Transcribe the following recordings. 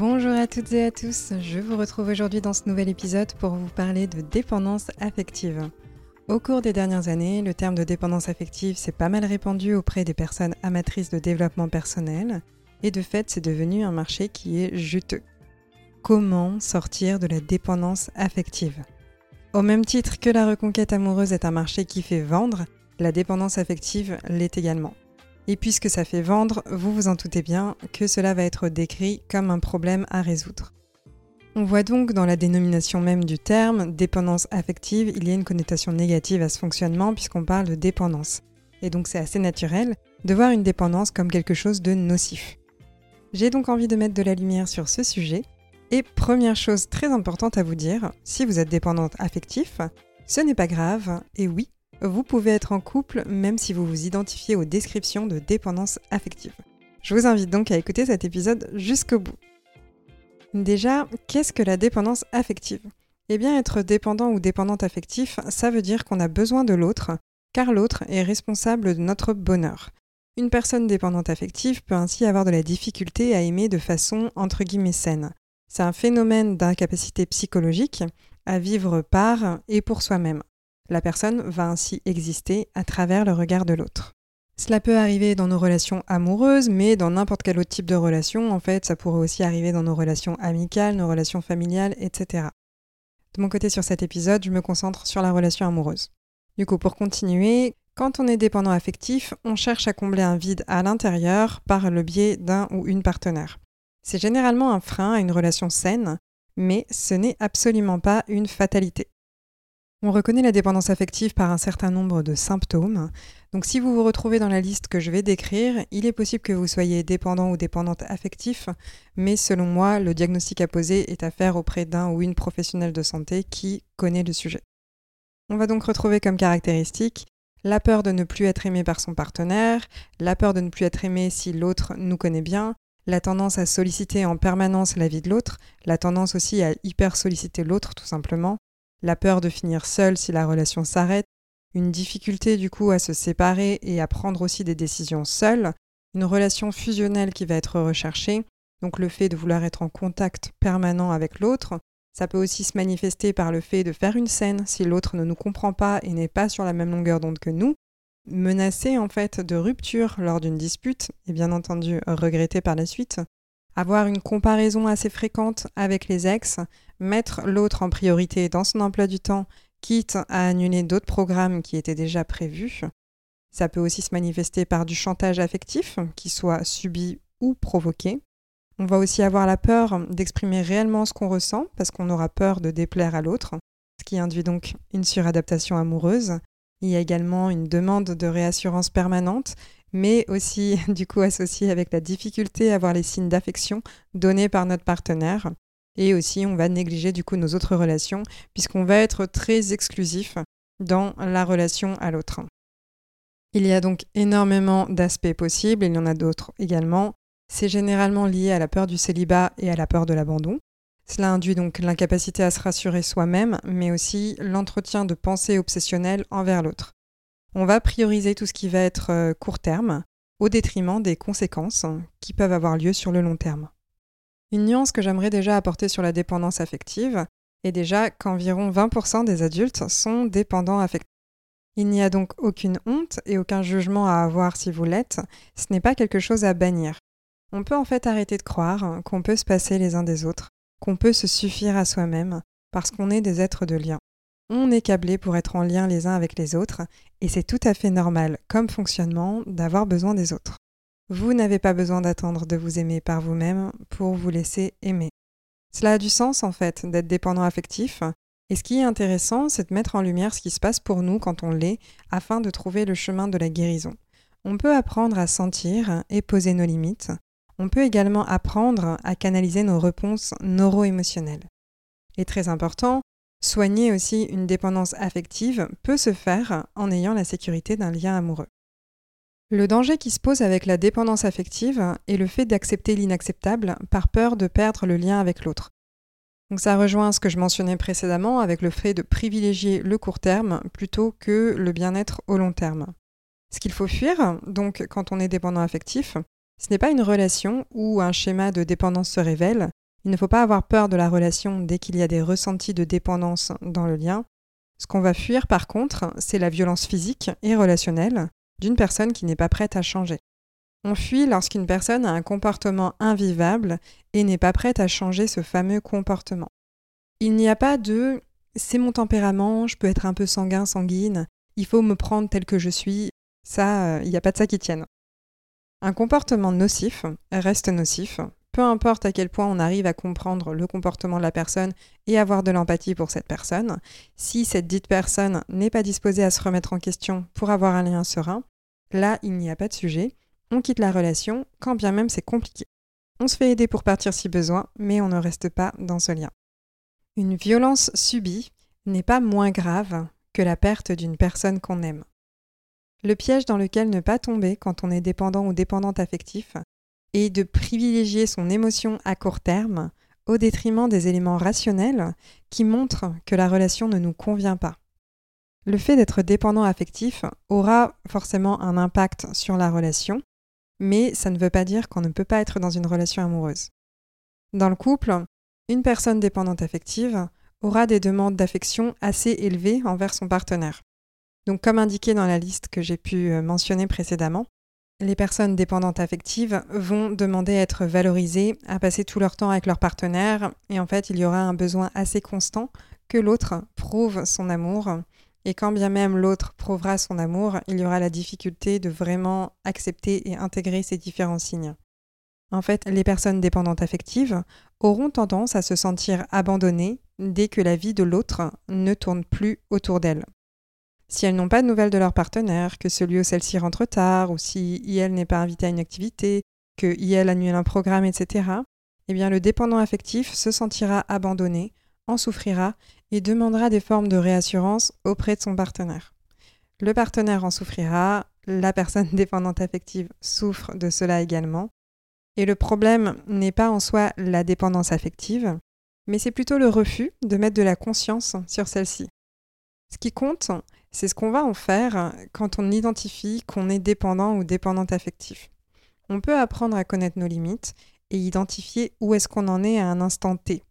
Bonjour à toutes et à tous, je vous retrouve aujourd'hui dans ce nouvel épisode pour vous parler de dépendance affective. Au cours des dernières années, le terme de dépendance affective s'est pas mal répandu auprès des personnes amatrices de développement personnel et de fait c'est devenu un marché qui est juteux. Comment sortir de la dépendance affective? Au même titre que la reconquête amoureuse est un marché qui fait vendre, la dépendance affective l'est également. Et puisque ça fait vendre, vous vous en doutez bien que cela va être décrit comme un problème à résoudre. On voit donc dans la dénomination même du terme, dépendance affective, il y a une connotation négative à ce fonctionnement puisqu'on parle de dépendance. Et donc c'est assez naturel de voir une dépendance comme quelque chose de nocif. J'ai donc envie de mettre de la lumière sur ce sujet. Et première chose très importante à vous dire, si vous êtes dépendante affective, ce n'est pas grave, et oui, vous pouvez être en couple même si vous vous identifiez aux descriptions de dépendance affective. Je vous invite donc à écouter cet épisode jusqu'au bout. Déjà, qu'est-ce que la dépendance affective? Eh bien, être dépendant ou dépendante affectif, ça veut dire qu'on a besoin de l'autre, car l'autre est responsable de notre bonheur. Une personne dépendante affective peut ainsi avoir de la difficulté à aimer de façon entre guillemets saine. C'est un phénomène d'incapacité psychologique à vivre par et pour soi-même. La personne va ainsi exister à travers le regard de l'autre. Cela peut arriver dans nos relations amoureuses, mais dans n'importe quel autre type de relation, en fait, ça pourrait aussi arriver dans nos relations amicales, nos relations familiales, etc. De mon côté sur cet épisode, je me concentre sur la relation amoureuse. Du coup, pour continuer, quand on est dépendant affectif, on cherche à combler un vide à l'intérieur par le biais d'un ou une partenaire. C'est généralement un frein à une relation saine, mais ce n'est absolument pas une fatalité. On reconnaît la dépendance affective par un certain nombre de symptômes. Donc si vous vous retrouvez dans la liste que je vais décrire, il est possible que vous soyez dépendant ou dépendante affectif, mais selon moi, le diagnostic à poser est à faire auprès d'un ou une professionnelle de santé qui connaît le sujet. On va donc retrouver comme caractéristique la peur de ne plus être aimé par son partenaire, la peur de ne plus être aimé si l'autre nous connaît bien, la tendance à solliciter en permanence la vie de l'autre, la tendance aussi à hyper solliciter l'autre tout simplement, la peur de finir seul si la relation s'arrête, une difficulté du coup à se séparer et à prendre aussi des décisions seul, une relation fusionnelle qui va être recherchée, donc le fait de vouloir être en contact permanent avec l'autre, ça peut aussi se manifester par le fait de faire une scène si l'autre ne nous comprend pas et n'est pas sur la même longueur d'onde que nous, menacer en fait de rupture lors d'une dispute et bien entendu regretter par la suite, avoir une comparaison assez fréquente avec les ex, mettre l'autre en priorité dans son emploi du temps, quitte à annuler d'autres programmes qui étaient déjà prévus. Ça peut aussi se manifester par du chantage affectif, qui soit subi ou provoqué. On va aussi avoir la peur d'exprimer réellement ce qu'on ressent, parce qu'on aura peur de déplaire à l'autre, ce qui induit donc une suradaptation amoureuse. Il y a également une demande de réassurance permanente, mais aussi du coup associée avec la difficulté à voir les signes d'affection donnés par notre partenaire, et aussi, on va négliger du coup nos autres relations, puisqu'on va être très exclusif dans la relation à l'autre. Il y a donc énormément d'aspects possibles, il y en a d'autres également. C'est généralement lié à la peur du célibat et à la peur de l'abandon. Cela induit donc l'incapacité à se rassurer soi-même, mais aussi l'entretien de pensées obsessionnelles envers l'autre. On va prioriser tout ce qui va être euh, court terme, au détriment des conséquences qui peuvent avoir lieu sur le long terme. Une nuance que j'aimerais déjà apporter sur la dépendance affective est déjà qu'environ 20% des adultes sont dépendants affectifs. Il n'y a donc aucune honte et aucun jugement à avoir si vous l'êtes, ce n'est pas quelque chose à bannir. On peut en fait arrêter de croire qu'on peut se passer les uns des autres, qu'on peut se suffire à soi-même, parce qu'on est des êtres de lien. On est câblés pour être en lien les uns avec les autres, et c'est tout à fait normal, comme fonctionnement, d'avoir besoin des autres. Vous n'avez pas besoin d'attendre de vous aimer par vous-même pour vous laisser aimer. Cela a du sens en fait d'être dépendant affectif. Et ce qui est intéressant, c'est de mettre en lumière ce qui se passe pour nous quand on l'est, afin de trouver le chemin de la guérison. On peut apprendre à sentir et poser nos limites. on peut également apprendre à canaliser nos réponses neuro-émotionnelles. Et très important, soigner aussi une dépendance affective peut se faire en ayant la sécurité d'un lien amoureux. Le danger qui se pose avec la dépendance affective est le fait d'accepter l'inacceptable par peur de perdre le lien avec l'autre. Donc ça rejoint ce que je mentionnais précédemment avec le fait de privilégier le court terme plutôt que le bien-être au long terme. Ce qu'il faut fuir, donc quand on est dépendant affectif, ce n'est pas une relation où un schéma de dépendance se révèle. Il ne faut pas avoir peur de la relation dès qu'il y a des ressentis de dépendance dans le lien. Ce qu'on va fuir par contre, c'est la violence physique et relationnelle d'une personne qui n'est pas prête à changer. On fuit lorsqu'une personne a un comportement invivable et n'est pas prête à changer ce fameux comportement. Il n'y a pas de c'est mon tempérament, je peux être un peu sanguin, sanguine, il faut me prendre tel que je suis, ça, euh, il n'y a pas de ça qui tienne. Un comportement nocif reste nocif, peu importe à quel point on arrive à comprendre le comportement de la personne et avoir de l'empathie pour cette personne, si cette dite personne n'est pas disposée à se remettre en question pour avoir un lien serein, là, il n'y a pas de sujet, on quitte la relation, quand bien même c'est compliqué. On se fait aider pour partir si besoin, mais on ne reste pas dans ce lien. Une violence subie n'est pas moins grave que la perte d'une personne qu'on aime. Le piège dans lequel ne pas tomber quand on est dépendant ou dépendante affectif est de privilégier son émotion à court terme au détriment des éléments rationnels qui montrent que la relation ne nous convient pas. Le fait d'être dépendant affectif aura forcément un impact sur la relation, mais ça ne veut pas dire qu'on ne peut pas être dans une relation amoureuse. Dans le couple, une personne dépendante affective aura des demandes d'affection assez élevées envers son partenaire. Donc comme indiqué dans la liste que j'ai pu euh, mentionner précédemment, les personnes dépendantes affectives vont demander à être valorisées, à passer tout leur temps avec leur partenaire, et en fait il y aura un besoin assez constant que l'autre prouve son amour et quand bien même l'autre prouvera son amour, il y aura la difficulté de vraiment accepter et intégrer ces différents signes. En fait, les personnes dépendantes affectives auront tendance à se sentir abandonnées dès que la vie de l'autre ne tourne plus autour d'elles. Si elles n'ont pas de nouvelles de leur partenaire, que celui ou celle-ci rentre tard, ou si IL n'est pas invité à une activité, que IL annule un programme, etc., eh bien le dépendant affectif se sentira abandonné, en souffrira et demandera des formes de réassurance auprès de son partenaire. Le partenaire en souffrira, la personne dépendante affective souffre de cela également. Et le problème n'est pas en soi la dépendance affective, mais c'est plutôt le refus de mettre de la conscience sur celle-ci. Ce qui compte, c'est ce qu'on va en faire quand on identifie qu'on est dépendant ou dépendante affective. On peut apprendre à connaître nos limites et identifier où est-ce qu'on en est à un instant T.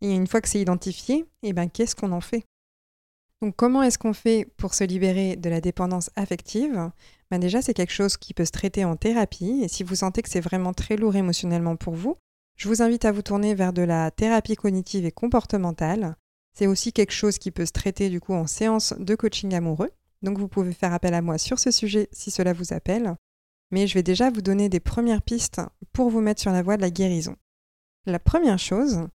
Et une fois que c'est identifié, eh ben, qu'est-ce qu'on en fait? Donc comment est-ce qu'on fait pour se libérer de la dépendance affective? Ben Déjà, c'est quelque chose qui peut se traiter en thérapie. Et si vous sentez que c'est vraiment très lourd émotionnellement pour vous, je vous invite à vous tourner vers de la thérapie cognitive et comportementale. C'est aussi quelque chose qui peut se traiter du coup en séance de coaching amoureux. Donc vous pouvez faire appel à moi sur ce sujet si cela vous appelle. Mais je vais déjà vous donner des premières pistes pour vous mettre sur la voie de la guérison. La première chose,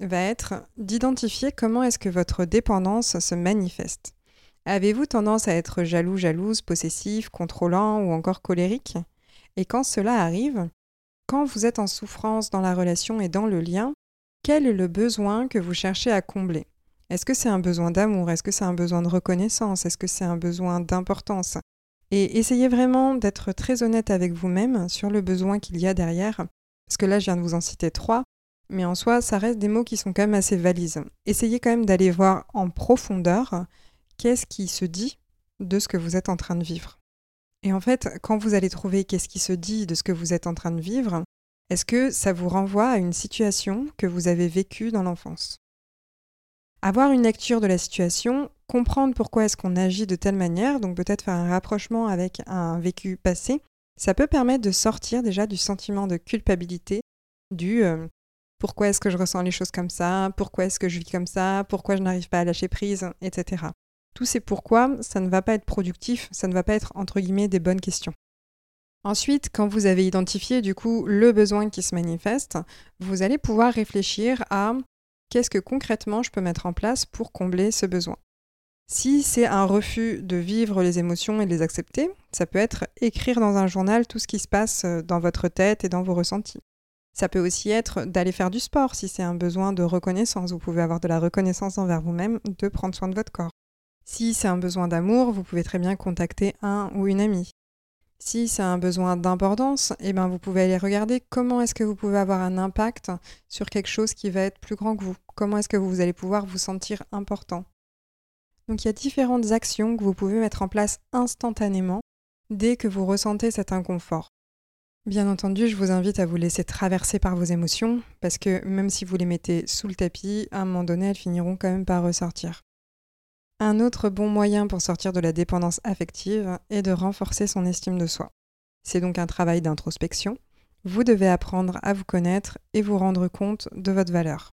va être d'identifier comment est-ce que votre dépendance se manifeste. Avez-vous tendance à être jaloux, jalouse, possessif, contrôlant ou encore colérique? Et quand cela arrive, quand vous êtes en souffrance dans la relation et dans le lien, quel est le besoin que vous cherchez à combler? Est-ce que c'est un besoin d'amour? Est-ce que c'est un besoin de reconnaissance? Est-ce que c'est un besoin d'importance? Et essayez vraiment d'être très honnête avec vous-même sur le besoin qu'il y a derrière, parce que là je viens de vous en citer trois, mais en soi, ça reste des mots qui sont quand même assez valises. Essayez quand même d'aller voir en profondeur qu'est-ce qui se dit de ce que vous êtes en train de vivre. Et en fait, quand vous allez trouver qu'est-ce qui se dit de ce que vous êtes en train de vivre, est-ce que ça vous renvoie à une situation que vous avez vécue dans l'enfance? Avoir une lecture de la situation, comprendre pourquoi est-ce qu'on agit de telle manière, donc peut-être faire un rapprochement avec un vécu passé, ça peut permettre de sortir déjà du sentiment de culpabilité, du euh, pourquoi est-ce que je ressens les choses comme ça, pourquoi est-ce que je vis comme ça, pourquoi je n'arrive pas à lâcher prise, etc. Tous ces pourquoi, ça ne va pas être productif, ça ne va pas être entre guillemets des bonnes questions. Ensuite, quand vous avez identifié du coup le besoin qui se manifeste, vous allez pouvoir réfléchir à qu'est-ce que concrètement je peux mettre en place pour combler ce besoin. Si c'est un refus de vivre les émotions et de les accepter, ça peut être écrire dans un journal tout ce qui se passe euh, dans votre tête et dans vos ressentis. Ça peut aussi être d'aller faire du sport si c'est un besoin de reconnaissance. Vous pouvez avoir de la reconnaissance envers vous-même, de prendre soin de votre corps. Si c'est un besoin d'amour, vous pouvez très bien contacter un ou une amie. Si c'est un besoin d'importance, eh ben vous pouvez aller regarder comment est-ce que vous pouvez avoir un impact sur quelque chose qui va être plus grand que vous. Comment est-ce que vous allez pouvoir vous sentir important. Donc il y a différentes actions que vous pouvez mettre en place instantanément dès que vous ressentez cet inconfort. Bien entendu, je vous invite à vous laisser traverser par vos émotions, parce que même si vous les mettez sous le tapis, à un moment donné, elles finiront quand même par ressortir. Un autre bon moyen pour sortir de la dépendance affective est de renforcer son estime de soi. C'est donc un travail d'introspection. Vous devez apprendre à vous connaître et vous rendre compte de votre valeur.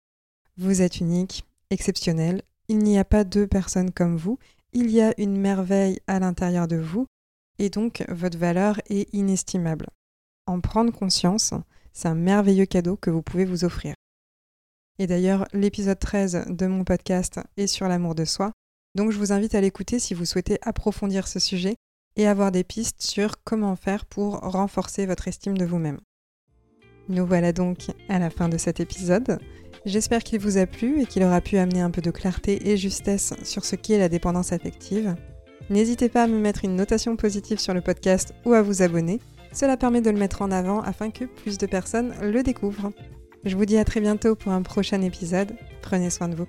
Vous êtes unique, exceptionnel, il n'y a pas deux personnes comme vous, il y a une merveille à l'intérieur de vous, et donc votre valeur est inestimable. En prendre conscience, c'est un merveilleux cadeau que vous pouvez vous offrir. Et d'ailleurs, l'épisode 13 de mon podcast est sur l'amour de soi, donc je vous invite à l'écouter si vous souhaitez approfondir ce sujet et avoir des pistes sur comment faire pour renforcer votre estime de vous-même. Nous voilà donc à la fin de cet épisode. J'espère qu'il vous a plu et qu'il aura pu amener un peu de clarté et justesse sur ce qu'est la dépendance affective. N'hésitez pas à me mettre une notation positive sur le podcast ou à vous abonner. Cela permet de le mettre en avant afin que plus de personnes le découvrent. Je vous dis à très bientôt pour un prochain épisode. Prenez soin de vous.